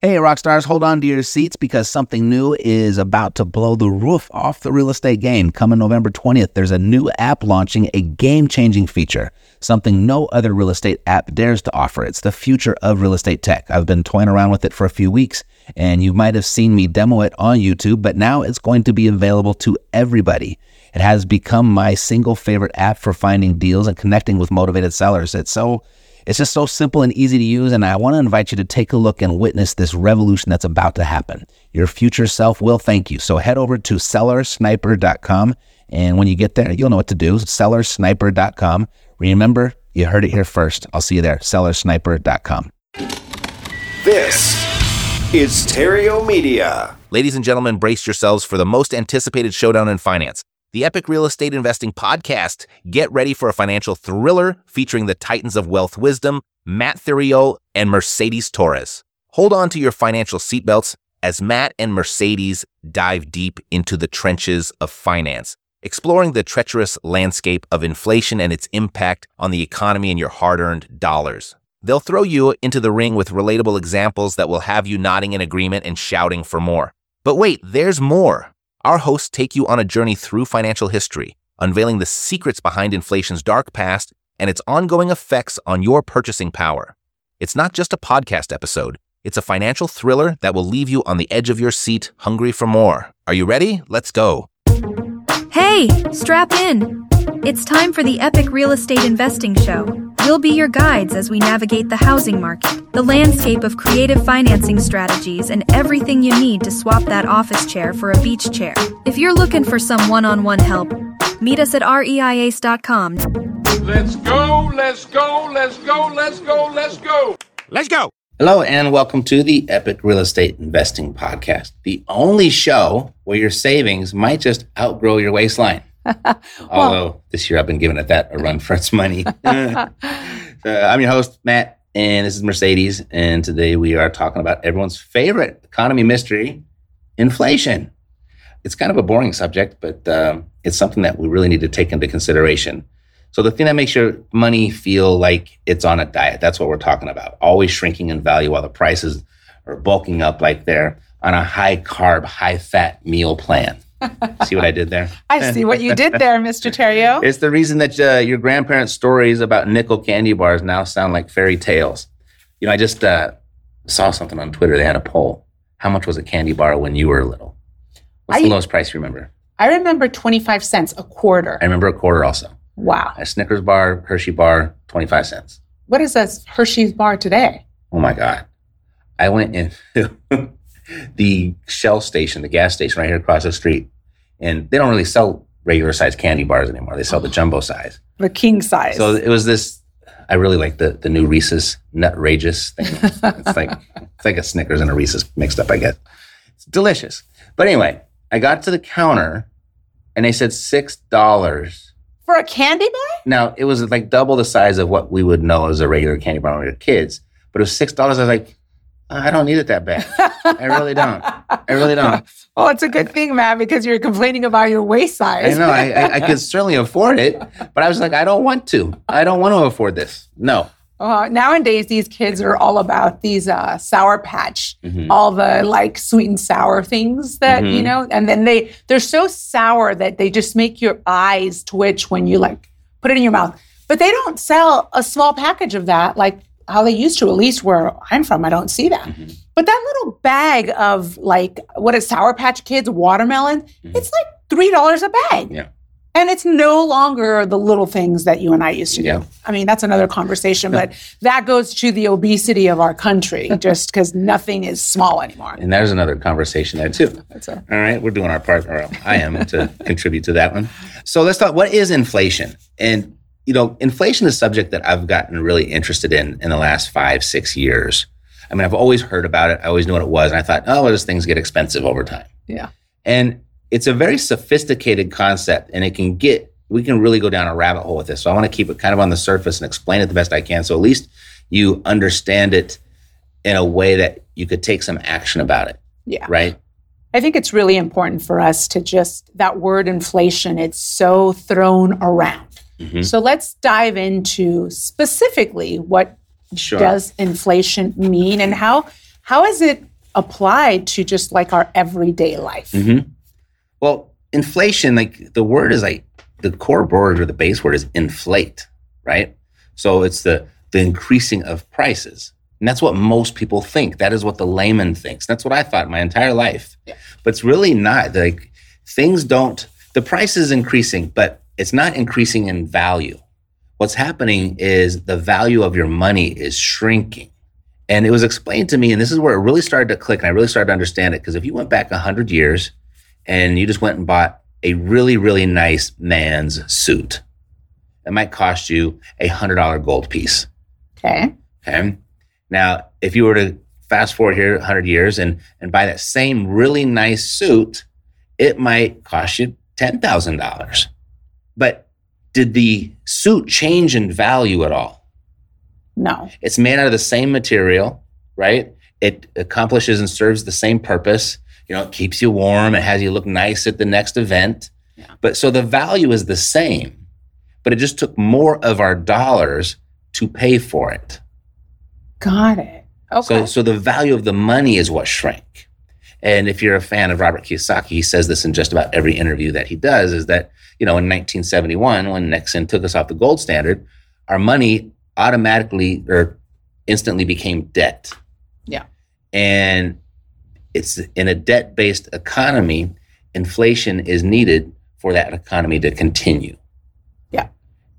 Hey, rock stars, hold on to your seats because something new is about to blow the roof off the real estate game. Coming November 20th, there's a new app launching a game changing feature, something no other real estate app dares to offer. It's the future of real estate tech. I've been toying around with it for a few weeks, and you might have seen me demo it on YouTube, but now it's going to be available to everybody. It has become my single favorite app for finding deals and connecting with motivated sellers. It's so it's just so simple and easy to use, and I want to invite you to take a look and witness this revolution that's about to happen. Your future self will thank you. So head over to sellersniper.com, and when you get there, you'll know what to do. Sellersniper.com. Remember, you heard it here first. I'll see you there. Sellersniper.com. This is Terrio Media. Ladies and gentlemen, brace yourselves for the most anticipated showdown in finance the Epic Real Estate Investing Podcast. Get ready for a financial thriller featuring the titans of wealth wisdom, Matt Theriault and Mercedes Torres. Hold on to your financial seatbelts as Matt and Mercedes dive deep into the trenches of finance, exploring the treacherous landscape of inflation and its impact on the economy and your hard earned dollars. They'll throw you into the ring with relatable examples that will have you nodding in agreement and shouting for more. But wait, there's more. Our hosts take you on a journey through financial history, unveiling the secrets behind inflation's dark past and its ongoing effects on your purchasing power. It's not just a podcast episode, it's a financial thriller that will leave you on the edge of your seat, hungry for more. Are you ready? Let's go. Hey, strap in. It's time for the Epic Real Estate Investing Show. We'll be your guides as we navigate the housing market, the landscape of creative financing strategies, and everything you need to swap that office chair for a beach chair. If you're looking for some one on one help, meet us at reias.com. Let's go, let's go, let's go, let's go, let's go. Let's go. Hello, and welcome to the Epic Real Estate Investing Podcast, the only show where your savings might just outgrow your waistline. Although this year I've been giving it that a run for its money. uh, I'm your host, Matt, and this is Mercedes. And today we are talking about everyone's favorite economy mystery inflation. It's kind of a boring subject, but um, it's something that we really need to take into consideration. So, the thing that makes your money feel like it's on a diet, that's what we're talking about. Always shrinking in value while the prices are bulking up like they're on a high carb, high fat meal plan see what I did there? I see what you did there, Mr. Theriault. It's the reason that uh, your grandparents' stories about nickel candy bars now sound like fairy tales. You know, I just uh, saw something on Twitter. They had a poll. How much was a candy bar when you were little? What's I, the lowest price you remember? I remember 25 cents a quarter. I remember a quarter also. Wow. A Snickers bar, Hershey bar, 25 cents. What is a Hershey's bar today? Oh my God. I went in. the Shell station, the gas station right here across the street, and they don't really sell regular size candy bars anymore. They sell the oh. jumbo size, the king size. So it was this. I really like the the new Reese's Nutrageous thing. it's like it's like a Snickers and a Reese's mixed up. I guess it's delicious. But anyway, I got to the counter, and they said six dollars for a candy bar. Now it was like double the size of what we would know as a regular candy bar when we were kids. But it was six dollars. I was like, I don't need it that bad. I really don't. I really don't. Well, it's a good thing, man, because you're complaining about your waist size. I know. I, I, I could certainly afford it, but I was like, I don't want to. I don't want to afford this. No. Uh, nowadays, these kids are all about these uh, sour patch, mm-hmm. all the like sweet and sour things that mm-hmm. you know, and then they they're so sour that they just make your eyes twitch when you like put it in your mouth. But they don't sell a small package of that like how they used to, at least where I'm from. I don't see that. Mm-hmm. But that little bag of like what is Sour Patch Kids watermelon, mm-hmm. it's like three dollars a bag. Yeah. And it's no longer the little things that you and I used to yeah. do. I mean, that's another conversation, but that goes to the obesity of our country, just because nothing is small anymore. And there's another conversation there too. That's a- All right, we're doing our part, or I am to contribute to that one. So let's talk. What is inflation? And you know, inflation is a subject that I've gotten really interested in in the last five, six years. I mean, I've always heard about it. I always knew what it was. And I thought, oh, well, those things get expensive over time. Yeah. And it's a very sophisticated concept and it can get, we can really go down a rabbit hole with this. So I want to keep it kind of on the surface and explain it the best I can. So at least you understand it in a way that you could take some action about it. Yeah. Right. I think it's really important for us to just, that word inflation, it's so thrown around. Mm-hmm. So let's dive into specifically what sure. does inflation mean and how how is it applied to just like our everyday life. Mm-hmm. Well, inflation, like the word is like the core word or the base word is inflate, right? So it's the the increasing of prices. And that's what most people think. That is what the layman thinks. That's what I thought my entire life. But it's really not. Like things don't the price is increasing, but it's not increasing in value. What's happening is the value of your money is shrinking. And it was explained to me, and this is where it really started to click, and I really started to understand it. Because if you went back 100 years and you just went and bought a really, really nice man's suit, it might cost you a $100 gold piece. Okay. Okay. Now, if you were to fast forward here 100 years and, and buy that same really nice suit, it might cost you $10,000. But did the suit change in value at all? No. It's made out of the same material, right? It accomplishes and serves the same purpose. You know, it keeps you warm. It has you look nice at the next event. Yeah. But so the value is the same, but it just took more of our dollars to pay for it. Got it. Okay. So, so the value of the money is what shrank. And if you're a fan of Robert Kiyosaki, he says this in just about every interview that he does is that, you know, in 1971, when Nixon took us off the gold standard, our money automatically or instantly became debt. Yeah. And it's in a debt based economy, inflation is needed for that economy to continue. Yeah.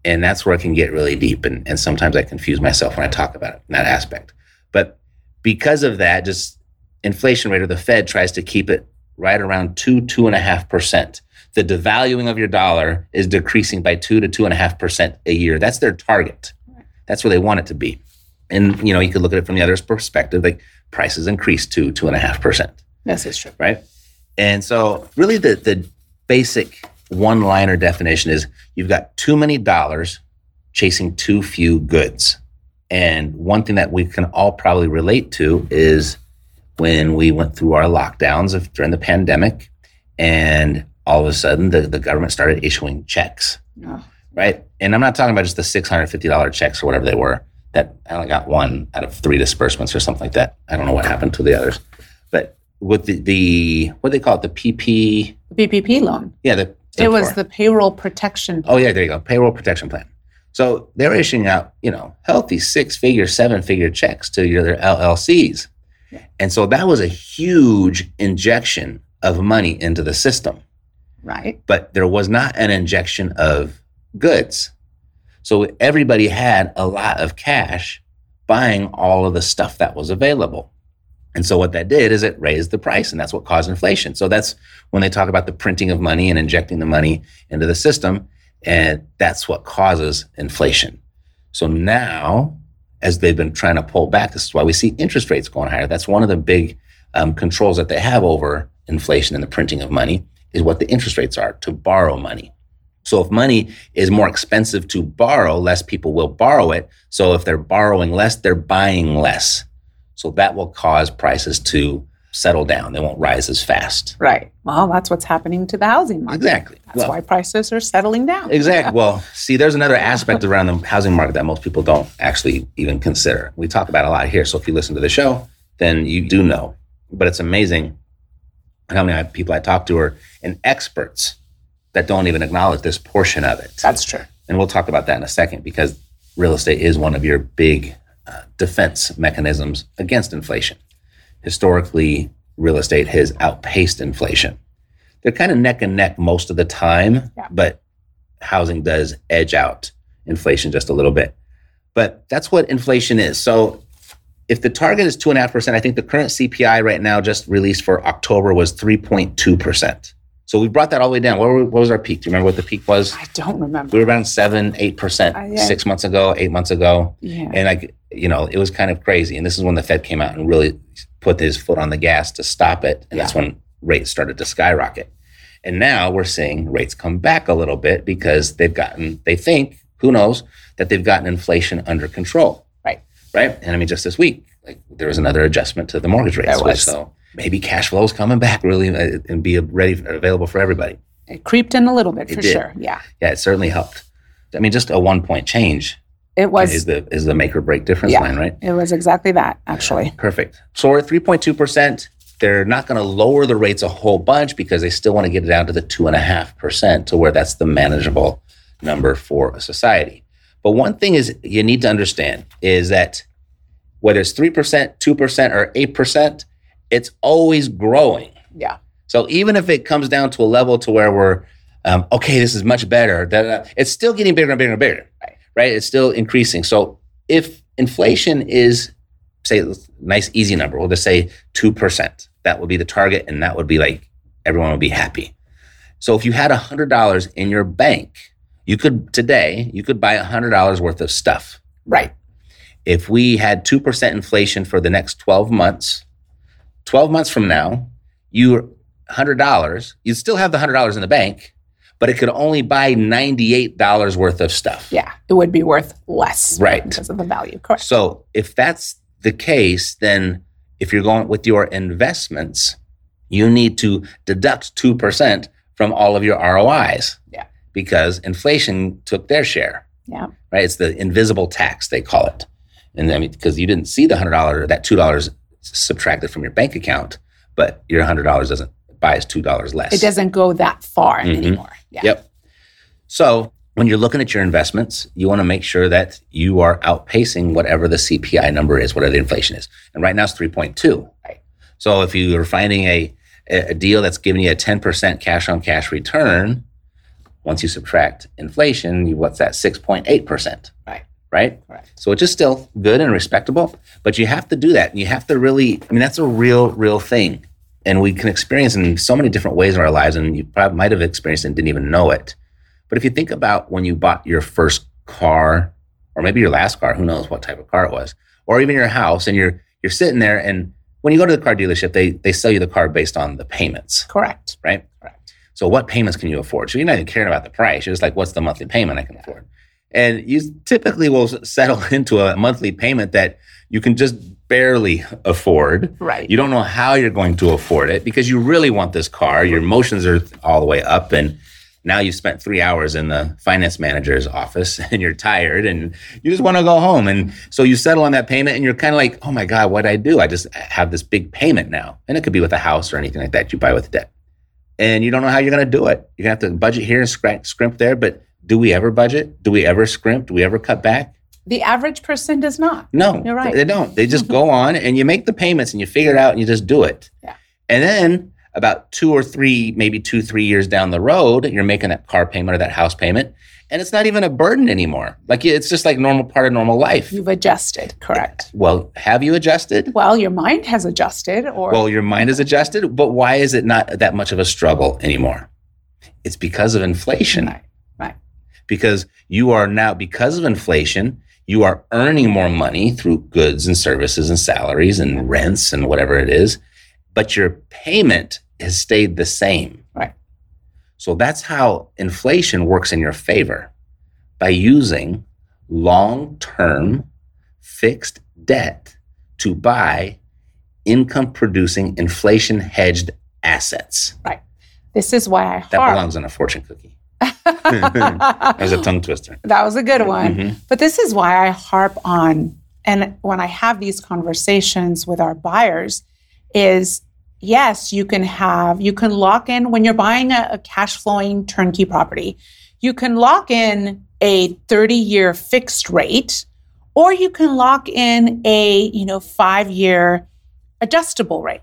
And that's where it can get really deep. And, and sometimes I confuse myself when I talk about it in that aspect. But because of that, just inflation rate or the Fed tries to keep it right around two, two and a half percent. The devaluing of your dollar is decreasing by two to two and a half percent a year. That's their target. That's where they want it to be. And you know, you could look at it from the other's perspective, like prices increase to two and a half percent, This is true. right? And so really the the basic one-liner definition is you've got too many dollars chasing too few goods. And one thing that we can all probably relate to is when we went through our lockdowns of during the pandemic and all of a sudden the, the government started issuing checks Oh, right and i'm not talking about just the $650 checks or whatever they were that i only got one out of three disbursements or something like that i don't know what happened to the others but with the, the what do they call it the pp the PPP loan. yeah the It was the payroll protection. Oh yeah, there you go. Payroll protection plan. So they're issuing out, you know, healthy six figure, seven figure checks to your their LLCs. And so that was a huge injection of money into the system. Right. But there was not an injection of goods. So everybody had a lot of cash buying all of the stuff that was available. And so what that did is it raised the price, and that's what caused inflation. So that's when they talk about the printing of money and injecting the money into the system, and that's what causes inflation. So now, as they've been trying to pull back, this is why we see interest rates going higher. That's one of the big um, controls that they have over inflation and the printing of money is what the interest rates are to borrow money. So if money is more expensive to borrow, less people will borrow it. So if they're borrowing less, they're buying less. So that will cause prices to settle down. They won't rise as fast. Right. Well, that's what's happening to the housing market. Exactly. That's Well, why prices are settling down. Exactly. Well, see, there's another aspect around the housing market that most people don't actually even consider. We talk about a lot here. So if you listen to the show, then you do know. But it's amazing how many people I talk to are and experts that don't even acknowledge this portion of it. That's true. And we'll talk about that in a second because real estate is one of your big uh, defense mechanisms against inflation. Historically, real estate has outpaced inflation. They're kind of neck and neck most of the time, Yeah. but housing does edge out inflation just a little bit. But that's what inflation is. So if the target is two and a half percent, I think the current CPI right now just released for October was 3.2 percent. So we brought that all the way down. What, were, what was our peak? Do you remember what the peak was? I don't remember. we were around seven, eight percent Uh, yeah. six months ago, eight months ago, Yeah. and like you know, it was kind of crazy. And this is when the Fed came out and really put his foot on the gas to stop it, and that's when rates started to skyrocket. And now we're seeing rates come back a little bit because they've gotten, they think, who knows, that they've gotten inflation under control. Right. And I mean, just this week, like there was another adjustment to the mortgage was. So maybe cash flow is coming back really uh, and be ready, available for everybody. It creeped in a little bit It for did. sure. Yeah. Yeah, it certainly helped. I mean, just a one point change It was is the is the make or break difference Yeah. line, right? it was exactly that actually. Perfect. So we're at 3.2%. They're not going to lower the rates a whole bunch because they still want to get it down to the 2.5% to where that's the manageable number for a society. But one thing is you need to understand is that whether it's 3%, 2%, or 8%, it's always growing. Yeah. So even if it comes down to a level to where we're, um, okay, this is much better, da, da, da, it's still getting bigger and bigger and bigger, Right. right? It's still increasing. So if inflation is, say, nice easy number, we'll just say 2%, that would be the target and that would be like, everyone would be happy. So if you had $100 in your bank, you could, today, you could buy $100 worth of stuff. Right. If we had 2% inflation for the next 12 months, 12 months from now, you $100, you'd still have the $100 in the bank, but it could only buy $98 worth of stuff. Yeah. It would be worth less. Right. Because of the value. Correct. So if that's the case, then if you're going with your investments, you need to deduct 2% from all of your ROIs. Yeah. Because inflation took their share. Yeah. right? It's the invisible tax they call it, and I mean because you didn't see the hundred dollar that two dollars subtracted from your bank account, but your hundred dollars doesn't buy us two dollars less. It doesn't go that far Mhm. anymore. Yeah. Yep. So when you're looking at your investments, you want to make sure that you are outpacing whatever the CPI number is, whatever the inflation is. And right now it's 3.2. Right. So if you are finding a, a deal that's giving you a 10% cash on cash return, once you subtract inflation, you, what's that? 6.8%. Right. Right? Correct. So it's just still good and respectable, but you have to do that. You have to really, I mean, that's a real, real thing. And we can experience in so many different ways in our lives, and you probably might have experienced and didn't even know it. But if you think about when you bought your first car, or maybe your last car, who knows what type of car it was, or even your house, and you're you're sitting there, and when you go to the car dealership, they they sell you the car based on the payments, Correct. right? So what payments can you afford? So you're not even caring about the price. You're just like, what's the monthly payment I can afford? And you typically will settle into a monthly payment that you can just barely afford. Right. You don't know how you're going to afford it because you really want this car. Your emotions are all the way up. And now you've spent three hours in the finance manager's office and you're tired and you just want to go home. And so you settle on that payment and you're kind of like, oh my God, what I do? I just have this big payment now. And it could be with a house or anything like that you buy with debt and you don't know how you're going to do it. You're going to have to budget here and scrimp, scrimp there. But do we ever budget? Do we ever scrimp? Do we ever cut back? The average person does not. No, You're right. They don't. They just go on and you make the payments and you figure it out and you just do it. Yeah. And then about two or three, maybe two, three years down the road, you're making that car payment or that house payment, and it's not even a burden anymore. Like it's just like normal part of normal life. You've adjusted. Correct. Well, have you adjusted? Well, your mind has adjusted, or Well, your mind is adjusted, but why is it not that much of a struggle anymore? It's because of inflation. right, right. because you are now because of inflation you are earning more money through goods and services and salaries and rents and whatever it is but your payment has stayed the same Right. so that's how inflation works in your favor by using long-term fixed debt to buy income producing inflation hedged assets Right. This is why I that harp. belongs in a fortune cookie that was a tongue twister That was a good one. Mhm. But this is why I harp on, and when I have these conversations with our buyers, is yes, you can have, you can lock in when you're buying a, a cash flowing turnkey property, you can lock in a 30 year fixed rate, or you can lock in a, you know, five year adjustable rate.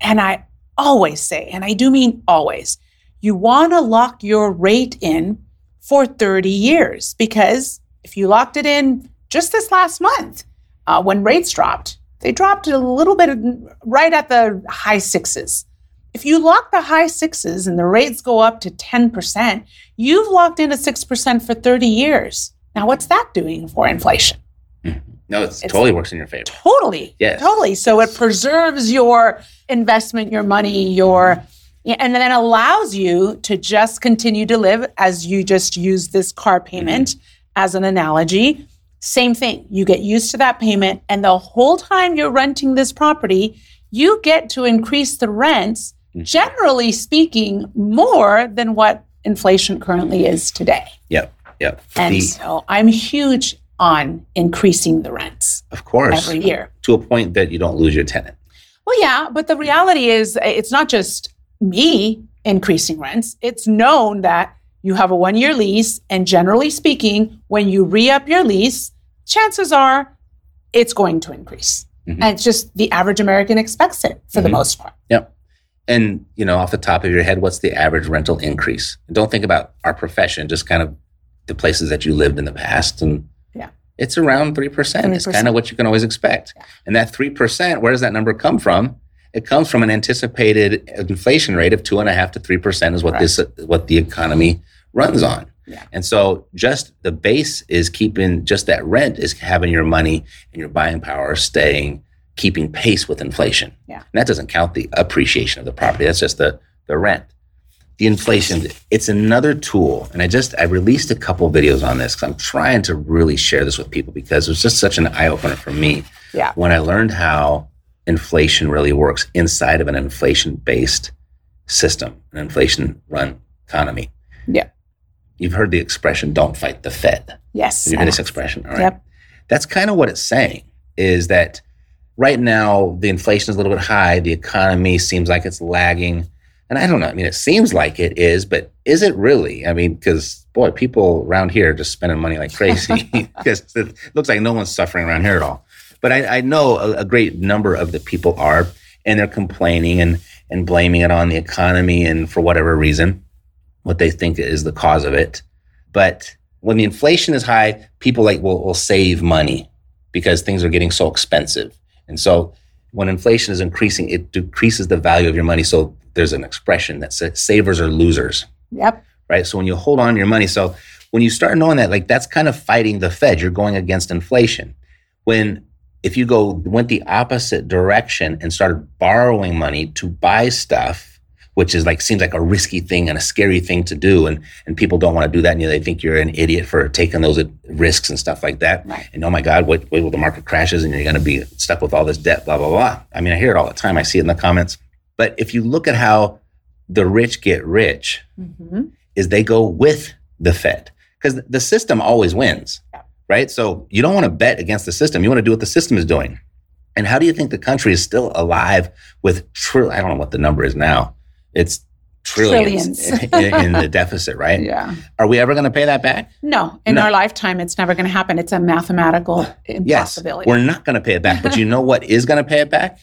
And I always say, and I do mean always, you want to lock your rate in for 30 years because if you locked it in just this last month uh, when rates dropped, they dropped a little bit right at the high sixes. If you lock the high sixes and the rates go up to 10%, you've locked in a 6% for 30 years. Now, what's that doing for inflation? Mm-hmm. no it's, It's- totally works in your favor Totally. Yes. Totally. So it preserves your investment, your money, your and then allows you to just continue to live as you just use this car payment mm-hmm. as an analogy. Same thing. You get used to that payment and the whole time you're renting this property, you get to increase the rents mm-hmm. generally speaking more than what inflation currently is today. Yep. Yep. And The- so I'm huge on increasing the rents Of course. every year. To a point that you don't lose your tenant. Well, yeah, but the reality is it's not just me increasing rents. It's known that you have a one year lease, and generally speaking, when you re up your lease, chances are it's going to increase. Mhm. And it's just the average American expects it for the Mhm. most part. Yep. And, you know, off the top of your head, what's the average rental increase? Don't think about our profession, just kind of the places that you lived in the past. And Yeah. it's around 3%. It's 3%. kind of what you can always expect. And that 3%, where does that number come from? It comes from an anticipated inflation rate of two and a half to 3% is what this, what the economy runs on. Yeah. And so just the base is keeping just that rent is having your money and your buying power staying, keeping pace with inflation. Yeah. And that doesn't count the appreciation of the property. That's just the, the rent. The inflation, it's another tool. And I just, I released a couple videos on this because I'm trying to really share this with people because it was just such an eye opener for me Yeah. when I learned how inflation really works inside of an inflation based system, an inflation run economy. Yeah. You've heard the expression, don't fight the Fed. Yes. Have you heard this expression? All right. Yep. That's kind of what it's saying is that right now the inflation is a little bit high. The economy seems like it's lagging. And I don't know. I mean, it seems like it is, but is it really? I mean, because boy, people around here are just spending money like crazy because it looks like no one's suffering around here at all. But I, I know a, a great number of the people are, and they're complaining and, and blaming it on the economy and for whatever reason, what they think is the cause of it. But when the inflation is high, people like will, will save money because things are getting so expensive. And so when inflation is increasing, it decreases the value of your money. So there's an expression that says savers are losers, Yep. right? So when you hold on to your money, so when you start knowing that, like that's kind of fighting the Fed, you're going against inflation. When if you go went the opposite direction and started borrowing money to buy stuff, which is like seems like a risky thing and a scary thing to do, and and people don't want to do that, and you know, they think you're an idiot for taking those risks and stuff like that. Right. And oh my God, wait, wait till the market crashes and you're going to be stuck with all this debt, blah blah blah. I mean, I hear it all the time. I see it in the comments. But if you look at how the rich get rich, Mhm. is they go with the Fed because the system always wins, right? So you don't want to bet against the system. You want to do what the system is doing. And how do you think the country is still alive with? I don't know what the number is now. It's trillions, Trillions. in, the deficit, right? Yeah. Are we ever going to pay that back? No, in No. our lifetime, it's never going to happen. It's a mathematical Yes, impossibility. we're not going to pay it back. But you know what is going to pay it back?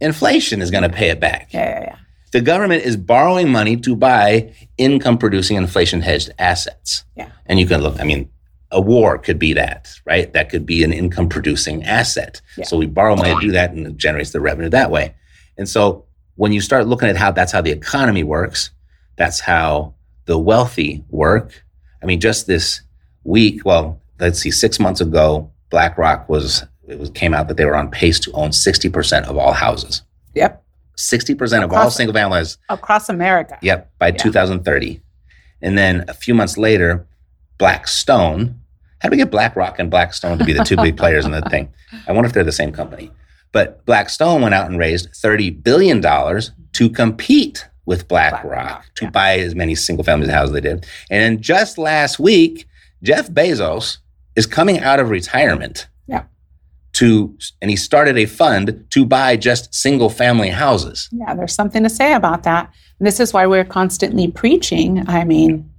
Inflation is going to pay it back. yeah, yeah, yeah. The government is borrowing money to buy income producing inflation hedged assets. Yeah. And you can look, I mean, a war could be that, right? That could be an income producing asset. Yeah. So we borrow money to do that and it generates the revenue that way. And so when you start looking at how that's how the economy works, that's how the wealthy work. I mean, just this week, well, let's see, six months ago, BlackRock was, it was came out that they were on pace to own 60% of all houses. Yep. 60% of all single families Across America. Yep, by 2030. And then a few months later, Blackstone. How do we get BlackRock and Blackstone to be the two big players in the thing? I wonder if they're the same company. But Blackstone went out and raised $30 billion to compete with BlackRock, BlackRock, to yeah. buy as many single family houses as they did. And then just last week, Jeff Bezos is coming out of retirement Yeah. to, and he started a fund to buy just single family houses. Yeah, there's something to say about that. And this is why we're constantly preaching. I mean,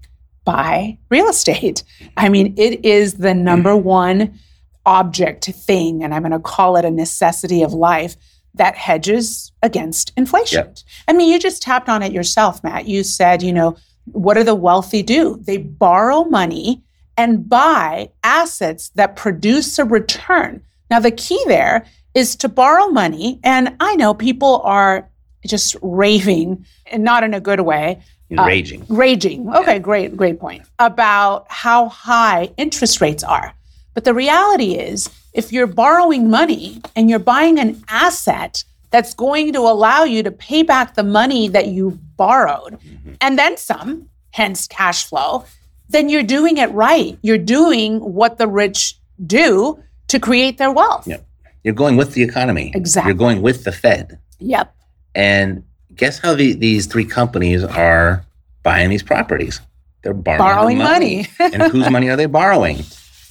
buy real estate. I mean, it is the number one object thing, and I'm going to call it a necessity of life that hedges against inflation. Yep. I mean, you just tapped on it yourself, Matt. You said, you know, what do the wealthy do? They borrow money and buy assets that produce a return. Now, the key there is to borrow money. And I know people are just raving, and not in a good way, Uh, Raging. raging. Okay, great, great point about how high interest rates are. But the reality is, if you're borrowing money and you're buying an asset that's going to allow you to pay back the money that you borrowed mm-hmm. and then some, hence cash flow, then you're doing it right. You're doing what the rich do to create their wealth. Yep. You're going with the economy. Exactly. You're going with the Fed. Yep. And guess how the, these three companies are buying these properties? They're borrowing, Borrowing money. and whose money are they borrowing?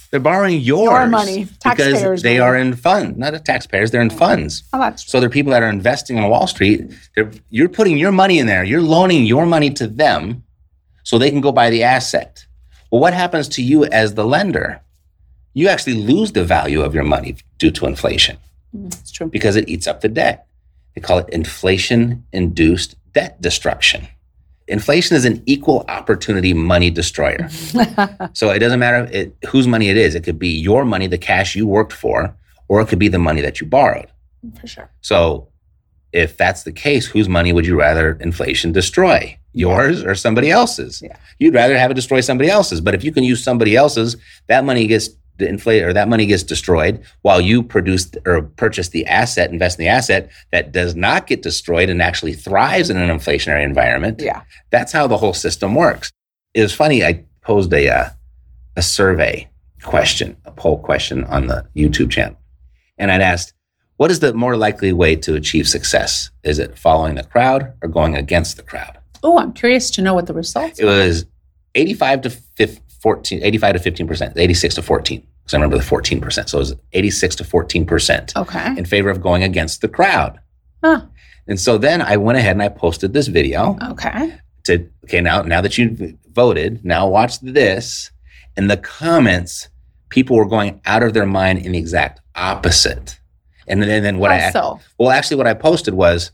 They're borrowing yours. Your money. Because they money. are in funds, not the taxpayers, they're in funds. Oh, that's true. So they're people that are investing on Wall Street. They're, you're putting your money in there. You're loaning your money to them so they can go buy the asset. Well, what happens to you as the lender? You actually lose the value of your money due to inflation mm, It's true. because it eats up the debt. They call it inflation induced debt destruction. Inflation is an equal opportunity money destroyer. so it doesn't matter it, whose money it is. It could be your money, the cash you worked for, or it could be the money that you borrowed. For sure. So if that's the case, whose money would you rather inflation destroy? Yours or somebody else's? Yeah. You'd rather have it destroy somebody else's. But if you can use somebody else's, that money gets inflated or that money gets destroyed while you produce or purchase the asset, invest in the asset that does not get destroyed and actually thrives in an inflationary environment. Yeah. That's how the whole system works. It was funny. I posed a uh, a survey question, a poll question on the YouTube channel, and I'd asked, "What is the more likely way to achieve success? Is it following the crowd or going against the crowd?" Oh, I'm curious to know what the results It was 85 to 15, 14, 85 to 15 percent, 86 to 14. Because I remember the 14 percent, so it was 86 to 14 percent Okay. in favor of going against the crowd. Huh. And so then I went ahead and I posted this video Okay. to okay now now that you voted now watch this in the comments people were going out of their mind in the exact opposite and then, then what How i so? well actually what i posted was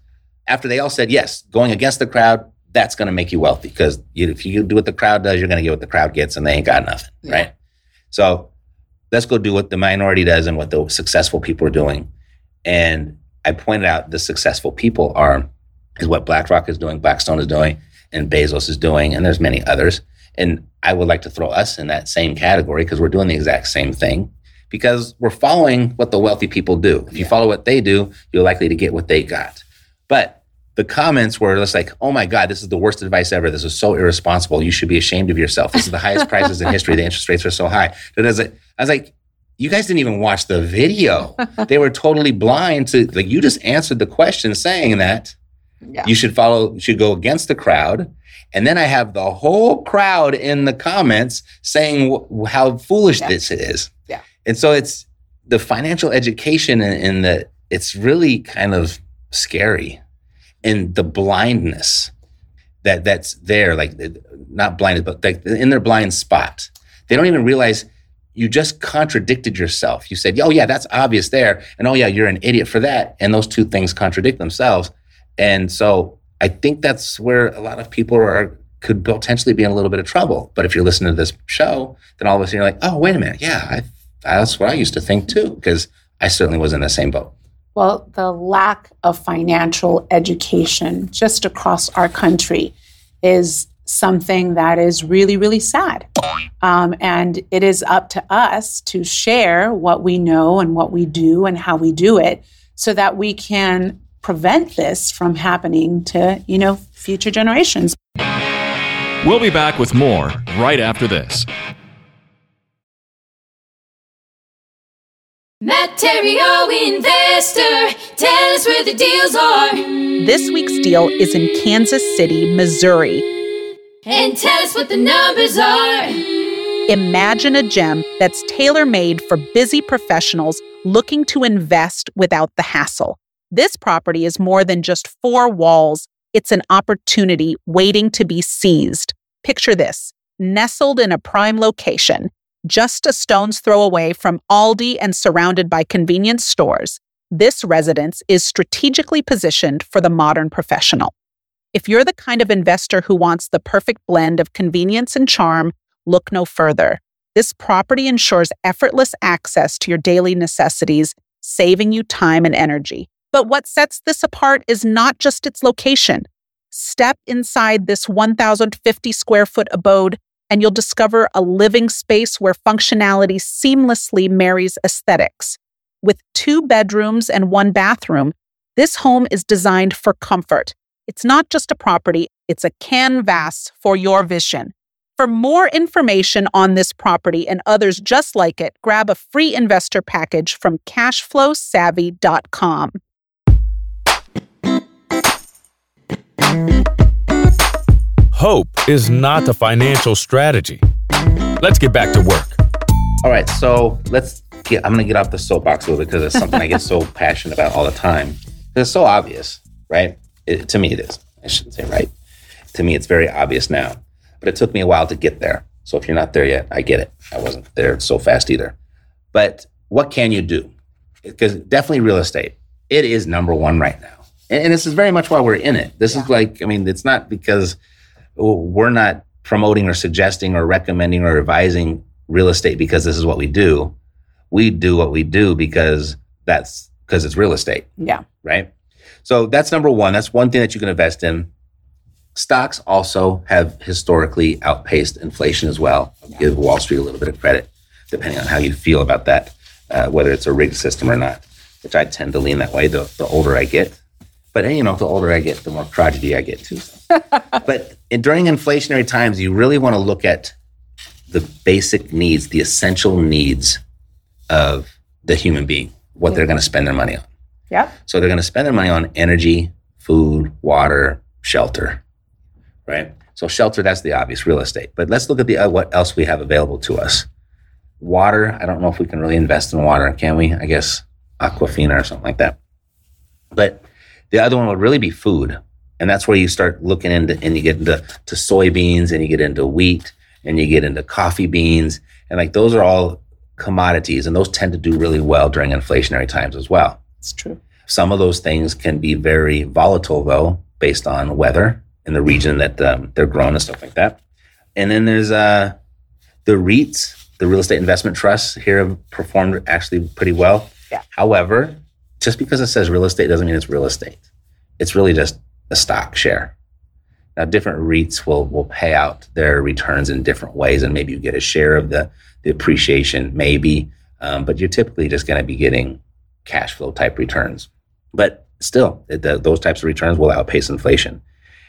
after they all said yes going against the crowd that's going to make you wealthy because you, if you do what the crowd does you're going to get what the crowd gets and they ain't got nothing Yeah. right so let's go do what the minority does and what the successful people are doing and i pointed out the successful people are is what blackrock is doing blackstone is doing and Bezos is doing, and there's many others. And I would like to throw us in that same category because we're doing the exact same thing because we're following what the wealthy people do. If you follow what they do, you're likely to get what they got. But the comments were just like, oh my God, this is the worst advice ever. This is so irresponsible. You should be ashamed of yourself. This is the highest prices in history. The interest rates are so high. That is it. I was like, you guys didn't even watch the video. they were totally blind to like you just answered the question saying that Yeah. you should follow, you should go against the crowd. And then I have the whole crowd in the comments saying how foolish Yeah. this is. Yeah. And so it's the financial education and, and the, it's really kind of scary. And the blindness that that's there, like not blinded, but like in their blind spot. They don't even realize you just contradicted yourself. You said, oh, yeah, that's obvious there. And oh, yeah, you're an idiot for that. And those two things contradict themselves. And so I think that's where a lot of people are could potentially be in a little bit of trouble. But if you're listening to this show, then all of a sudden you're like, oh, wait a minute. Yeah, I, that's what I used to think too, because I certainly was in the same boat. Well, the lack of financial education just across our country is something that is really, really sad. Um, and it is up to us to share what we know and what we do and how we do it so that we can prevent this from happening to, you know, future generations. We'll be back with more right after this. Material investor, tell us where the deals are. This week's deal is in Kansas City, Missouri. And tell us what the numbers are. Imagine a gem that's tailor made for busy professionals looking to invest without the hassle. This property is more than just four walls, it's an opportunity waiting to be seized. Picture this nestled in a prime location, just a stone's throw away from Aldi and surrounded by convenience stores. This residence is strategically positioned for the modern professional. If you're the kind of investor who wants the perfect blend of convenience and charm, look no further. This property ensures effortless access to your daily necessities, saving you time and energy. But what sets this apart is not just its location. Step inside this 1,050 square foot abode, and you'll discover a living space where functionality seamlessly marries aesthetics. With two bedrooms and one bathroom, this home is designed for comfort. It's not just a property, it's a canvas for your vision. For more information on this property and others just like it, grab a free investor package from cashflowsavvy.com. Hope is not a financial strategy. Let's get back to work. All right, so let's get. I'm gonna get off the soapbox a little bit because it's something I get so passionate about all the time. It's so obvious, right? It, to me, it is. I shouldn't say right. To me, it's very obvious now, but it took me a while to get there. So if you're not there yet, I get it. I wasn't there so fast either. But what can you do? Because definitely real estate, it is number one right now. And, and this is very much why we're in it. This is like, I mean, it's not because we're not promoting or suggesting or recommending or advising real estate because this is what we do. We do what we do because that's because it's real estate, Yeah. right? So that's number one. That's one thing that you can invest in. Stocks also have historically outpaced inflation as well. I'll give Wall Street a little bit of credit, depending on how you feel about that, uh, whether it's a rigged system or not, which I tend to lean that way the, the older I get. But you know, the older I get, the more crotchety I get too. but in, during inflationary times, you really want to look at the basic needs, the essential needs of the human being, what they're going to spend their money on. Yep. So they're going to spend their money on energy, food, water, shelter, right? So shelter, that's the obvious real estate. But let's look at the uh, what else we have available to us. Water, I don't know if we can really invest in water, can we? I guess Aquafina or something like that. But the other one would really be food. And that's where you start looking into and you get into to soybeans and you get into wheat and you get into coffee beans. And like those are all commodities and those tend to do really well during inflationary times as well. It's true. Some of those things can be very volatile, though, based on weather in the region that um, they're grown and stuff like that. And then there's uh, the REITs, the real estate investment trusts here have performed actually pretty well. Yeah. However, just because it says real estate doesn't mean it's real estate. It's really just a stock share. Now, different REITs will will pay out their returns in different ways, and maybe you get a share of the the appreciation, maybe, um, but you're typically just going to be getting cash flow type returns. But still, the, those types of returns will outpace inflation.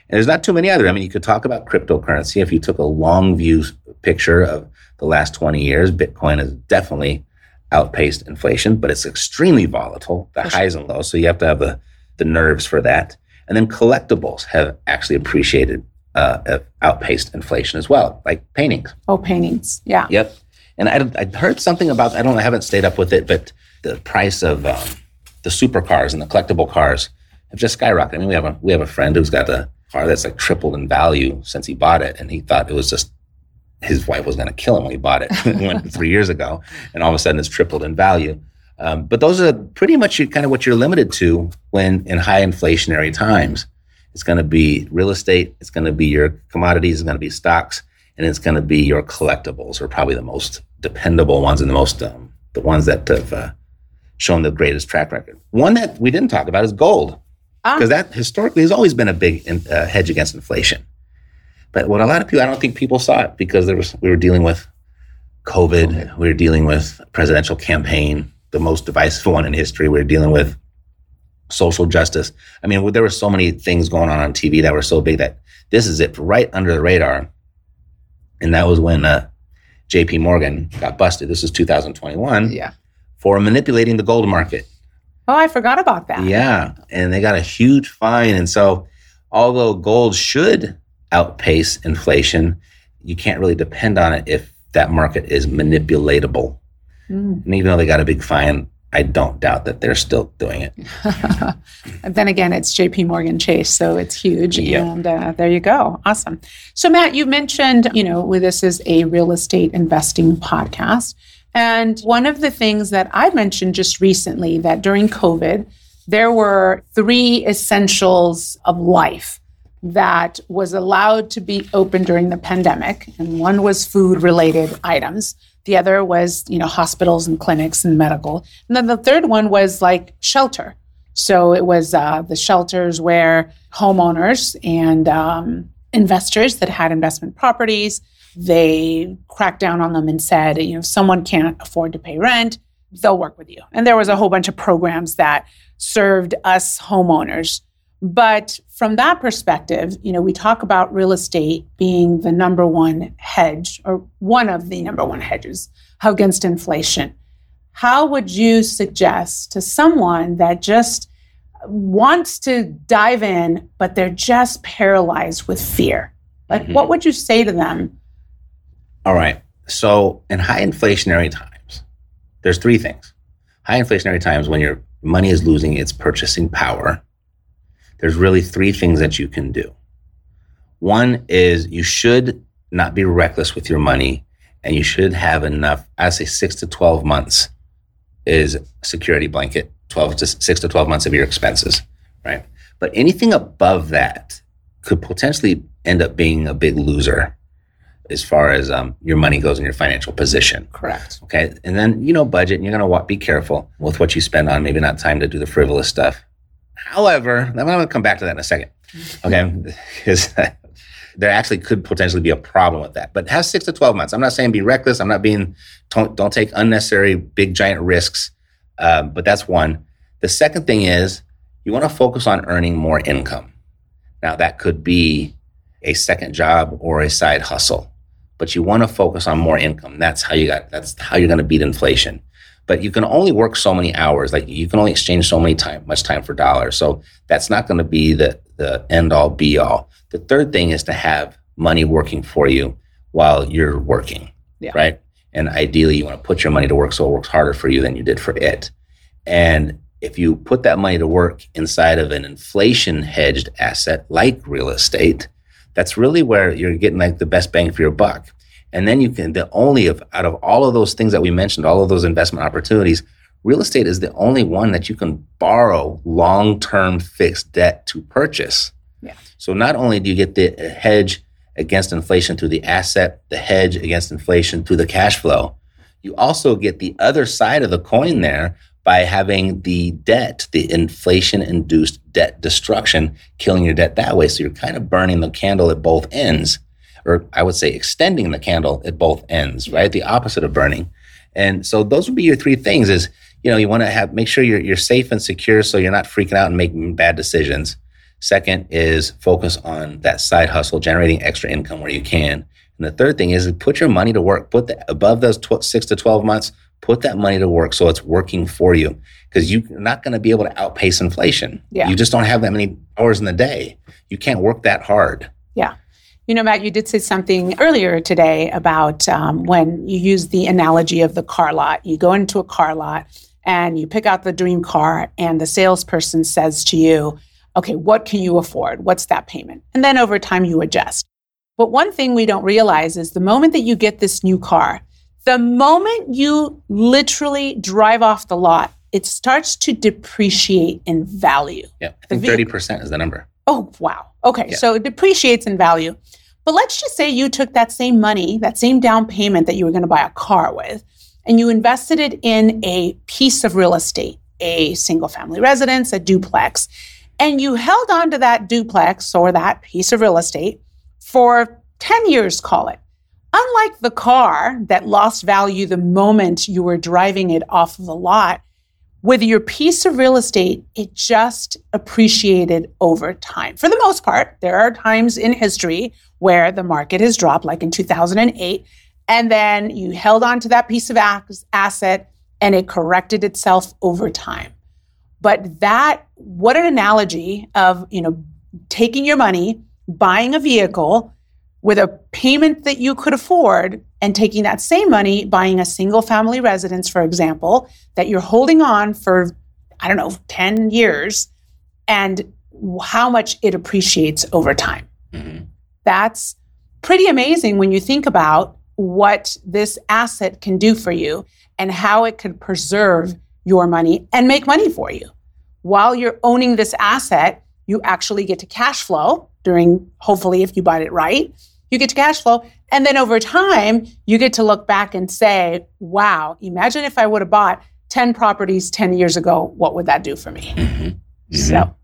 And there's not too many other. I mean, you could talk about cryptocurrency. If you took a long view picture of the last 20 years, Bitcoin has definitely outpaced inflation, but it's extremely volatile, the highs and lows. So you have to have the, the nerves for that. And then collectibles have actually appreciated, uh, have outpaced inflation as well, like paintings. Oh, paintings. Yeah. Yep. And I, I heard something about, I don't, I haven't stayed up with it, but the price of um, the supercars and the collectible cars have just skyrocketed. I mean, we have a, we have a friend who's got a car that's like tripled in value since he bought it. And he thought it was just, his wife was going to kill him when he bought it three years ago. And all of a sudden it's tripled in value. Um, but those are pretty much kind of what you're limited to when in high inflationary times. It's going to be real estate. It's going to be your commodities. It's going to be stocks, and it's going to be your collectibles are probably the most dependable ones and the most um, the ones that have uh, shown the greatest track record. One that we didn't talk about is gold, Ah. because that historically has always been a big in, uh, hedge against inflation. But what a lot of people, I don't think people saw it because there was we were dealing with COVID, we were dealing with presidential campaign, the most divisive one in history. We are dealing with social justice. I mean, there were so many things going on on TV that were so big that this is it right under the radar. And that was when uh, J.P. Morgan got busted. This is 2021 Yeah. for manipulating the gold market. Oh, I forgot about that. Yeah, and they got a huge fine. And so, although gold should outpace inflation, you can't really depend on it if that market is manipulatable. Mm. And even though they got a big fine, I don't doubt that they're still doing it. And then again, it's JP Morgan Chase, so it's huge. Yep. And uh, there you go. Awesome. So, Matt, you mentioned, you know, this is a real estate investing podcast. And one of the things that I mentioned just recently that during COVID, there were three essentials of life that was allowed to be open during the pandemic. And one was food related items. The other was, you know, hospitals and clinics and medical. And then the third one was like shelter. So it was uh, the shelters where homeowners and um, investors that had investment properties, they cracked down on them and said, you know, if someone can't afford to pay rent, they'll work with you. And there was a whole bunch of programs that served us homeowners. But from that perspective, you know, we talk about real estate being the number one hedge or one of the number one hedges against inflation. How would you suggest to someone that just wants to dive in, but they're just paralyzed with fear? Like, mm-hmm. what would you say to them? All right. So in high inflationary times, there's three things. High inflationary times when your money is losing its purchasing power, there's really three things that you can do. One is you should not be reckless with your money and you should have enough, I say six to 12 months is security blanket, 12 to six to 12 months of your expenses, right? But anything above that could potentially end up being a big loser as far as um, your money goes in your financial position. Correct. Okay. And then, you know, budget, and you're going to be careful with what you spend on, maybe not time to do the frivolous stuff. However, I'm going to come back to that in a second. Okay. Because there actually could potentially be a problem with that. But have six to 12 months. I'm not saying be reckless. I'm not being, don't, don't take unnecessary big giant risks. Um, but that's one. The second thing is you want to focus on earning more income. Now, that could be a second job or a side hustle but you want to focus on more income. That's how you got, that's how you're going to beat inflation. But you can only work so many hours. Like you can only exchange so many time, much time for dollars. So that's not going to be the, the end all be all. The third thing is to have money working for you while you're working. Yeah. Right. And ideally you want to put your money to work so it works harder for you than you did for it. And if you put that money to work inside of an inflation hedged asset like real estate, that's really where you're getting like the best bang for your buck. And then you can, the only of, out of all of those things that we mentioned, all of those investment opportunities, real estate is the only one that you can borrow long-term fixed debt to purchase. Yeah. So not only do you get the hedge against inflation through the asset, the hedge against inflation through the cash flow, you also get the other side of the coin there by having the debt, the inflation induced debt destruction, killing your debt that way. So you're kind of burning the candle at both ends, or I would say extending the candle at both ends, right? The opposite of burning. And so those would be your three things is, you know, you want to have, make sure you're, you're safe and secure so you're not freaking out and making bad decisions. Second is focus on that side hustle, generating extra income where you can. And the third thing is put your money to work. Put the, above those tw- six to 12 months, put that money to work so it's working for you because you're not going to be able to outpace inflation. Yeah. You just don't have that many hours in the day. You can't work that hard. You know, Matt, you did say something earlier today about um, when you use the analogy of the car lot. You go into a car lot and you pick out the dream car, and the salesperson says to you, Okay, what can you afford? What's that payment? And then over time, you adjust. But one thing we don't realize is the moment that you get this new car, the moment you literally drive off the lot, it starts to depreciate in value. Yeah. I think 30% is the number. Oh, wow. Okay. Yeah. So it depreciates in value. But let's just say you took that same money, that same down payment that you were going to buy a car with, and you invested it in a piece of real estate, a single family residence, a duplex, and you held on to that duplex or that piece of real estate for 10 years, call it. Unlike the car that lost value the moment you were driving it off of the lot, with your piece of real estate, it just appreciated over time. For the most part, there are times in history where the market has dropped, like in 2008, and then you held on to that piece of asset and it corrected itself over time. But that, what an analogy of, you know, taking your money, buying a vehicle with a payment that you could afford and taking that same money, buying a single family residence, for example, that you're holding on for, I don't know, 10 years, and how much it appreciates over time. Mhm. That's pretty amazing when you think about what this asset can do for you and how it could preserve your money and make money for you. While you're owning this asset, you actually get to cash flow during, hopefully, if you bought it right, you get to cash flow. And then over time, you get to look back and say, wow, imagine if I would have bought 10 properties 10 years ago, what would that do for me? Mm-hmm. So,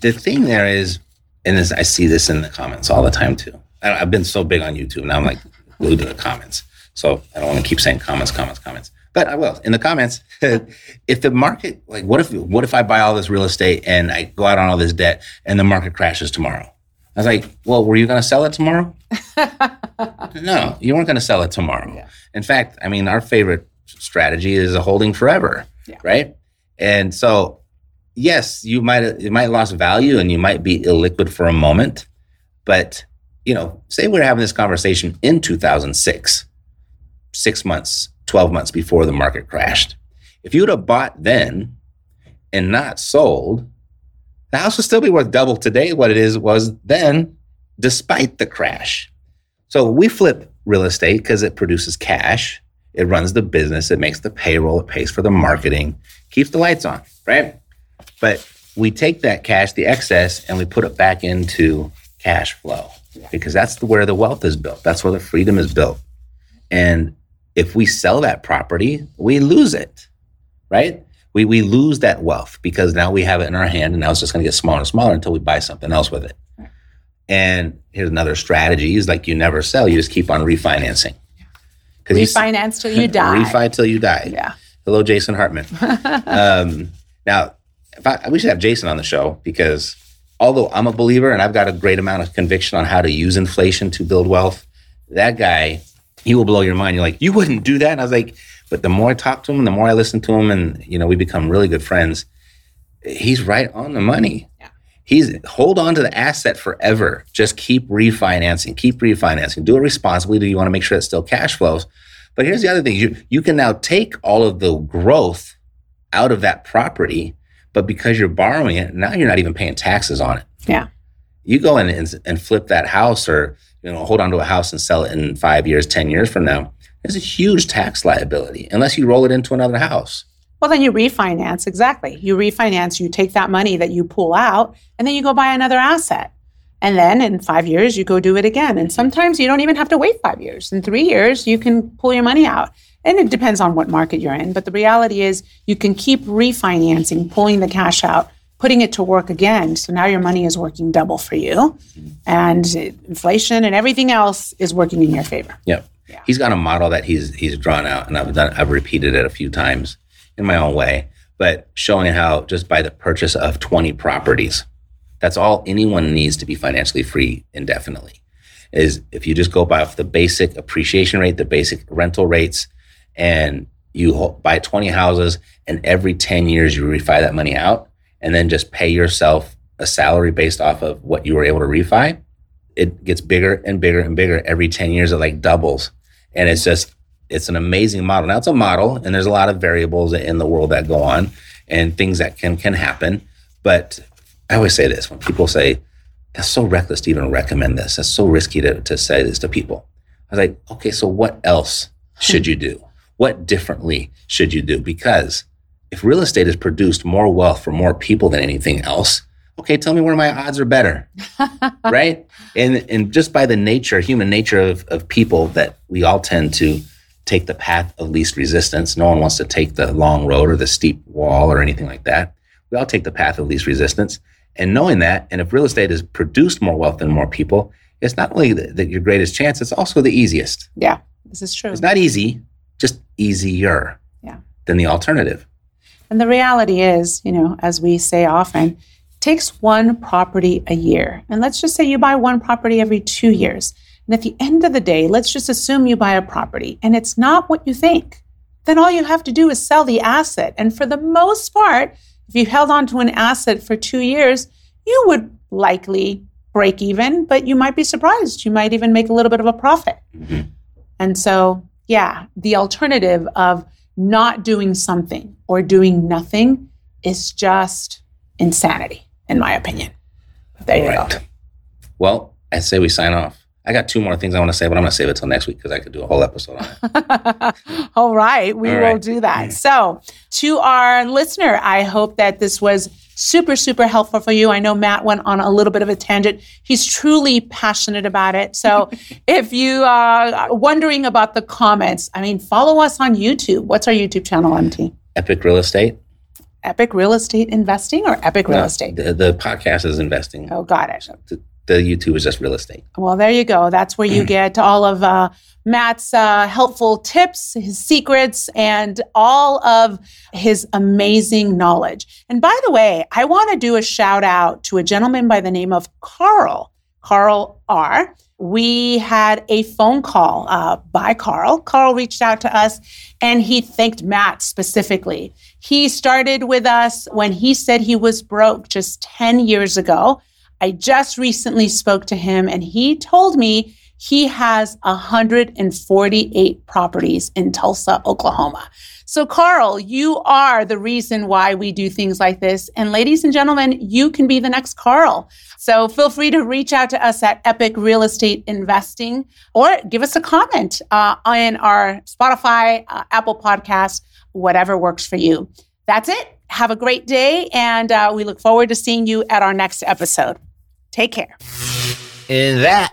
the thing there is, and this, I see this in the comments all the time too. I, I've been so big on YouTube now. I'm like glued to the comments, so I don't want to keep saying comments, comments, comments. But I will in the comments. if the market, like, what if, what if I buy all this real estate and I go out on all this debt and the market crashes tomorrow? I was like, well, were you going to sell it tomorrow? no, you weren't going to sell it tomorrow. Yeah. In fact, I mean, our favorite strategy is a holding forever, Yeah. right? And so, yes, you might it might lost value and you might be illiquid for a moment, but you know, say we're having this conversation in 2006, six months, 12 months before the market crashed. If you would have bought then and not sold, the house would still be worth double today what it is was then, despite the crash. So we flip real estate because it produces cash. It runs the business. It makes the payroll. It pays for the marketing, keeps the lights on, right? But we take that cash, the excess, and we put it back into cash flow because that's where the wealth is built. That's where the freedom is built. And if we sell that property, we lose it, right? We, we lose that wealth because now we have it in our hand and now it's just going to get smaller and smaller until we buy something else with it. And here's another strategy is like you never sell, you just keep on refinancing. Refinance till you die. Refi till you die. Yeah. Hello, Jason Hartman. um, now, if I, we should have Jason on the show because although I'm a believer and I've got a great amount of conviction on how to use inflation to build wealth, that guy, he will blow your mind. You're like, you wouldn't do that. And I was like, but the more I talk to him, the more I listen to him, and you know, we become really good friends. He's right on the money. Yeah. He's hold on to the asset forever. Just keep refinancing, keep refinancing. Do it responsibly. Do you want to make sure it still cash flows? But here's the other thing: you you can now take all of the growth out of that property, but because you're borrowing it, now you're not even paying taxes on it. Yeah. You go in and, and flip that house, or you know, hold on to a house and sell it in five years, ten years from now. There's a huge tax liability unless you roll it into another house. Well, then you refinance. Exactly. You refinance, you take that money that you pull out, and then you go buy another asset. And then in five years, you go do it again. And sometimes you don't even have to wait five years. In three years, you can pull your money out. And it depends on what market you're in. But the reality is, you can keep refinancing, pulling the cash out, putting it to work again. So now your money is working double for you. Mm-hmm. And inflation and everything else is working in your favor. Yep. Yeah. He's got a model that he's he's drawn out, and I've done I've repeated it a few times in my own way, but showing how just by the purchase of 20 properties, that's all anyone needs to be financially free indefinitely. Is if you just go by off the basic appreciation rate, the basic rental rates, and you buy 20 houses, and every 10 years you refi that money out, and then just pay yourself a salary based off of what you were able to refi, it gets bigger and bigger and bigger every 10 years. It like doubles. And it's just, it's an amazing model. Now it's a model and there's a lot of variables in the world that go on and things that can, can happen. But I always say this when people say, that's so reckless to even recommend this. That's so risky to, to say this to people. I was like, okay, so what else should you do? What differently should you do? Because if real estate has produced more wealth for more people than anything else, okay, tell me where my odds are better. right? And and just by the nature, human nature of, of people that we all tend to take the path of least resistance. No one wants to take the long road or the steep wall or anything like that. We all take the path of least resistance. And knowing that, and if real estate has produced more wealth than more people, it's not only the, the, your greatest chance, it's also the easiest. Yeah, this is true. It's not easy, just easier Yeah. than the alternative. And the reality is, you know, as we say often, takes one property a year. And let's just say you buy one property every two years. And at the end of the day, let's just assume you buy a property and it's not what you think. Then all you have to do is sell the asset. And for the most part, if you held on to an asset for two years, you would likely break even, but you might be surprised. You might even make a little bit of a profit. Mm-hmm. And so, yeah, the alternative of not doing something or doing nothing is just insanity, in my opinion. There you Right. go. Well, I say we sign off. I got two more things I want to say, but I'm going to save it till next week because I could do a whole episode on it. All right, we All will right. do that. Mm. So, to our listener, I hope that this was super, super helpful for you. I know Matt went on a little bit of a tangent. He's truly passionate about it. So, if you uh, are wondering about the comments, I mean, follow us on YouTube. What's our YouTube channel, MT? Epic Real Estate. Epic Real Estate Investing or Epic Real No, Estate? The, the podcast is investing. Oh, got it. The, the YouTube is just real estate. Well, there you go. That's where you get all of uh, Matt's uh, helpful tips, his secrets, and all of his amazing knowledge. And by the way, I want to do a shout out to a gentleman by the name of Carl, Carl R. We had a phone call uh, by Carl. Carl reached out to us and he thanked Matt specifically. He started with us when he said he was broke just 10 years ago. I just recently spoke to him and he told me He has 148 properties in Tulsa, Oklahoma. So, Carl, you are the reason why we do things like this. And, ladies and gentlemen, you can be the next Carl. So, feel free to reach out to us at Epic Real Estate Investing or give us a comment uh, on our Spotify, uh, Apple Podcast, whatever works for you. That's it. Have a great day. And uh, we look forward to seeing you at our next episode. Take care. And that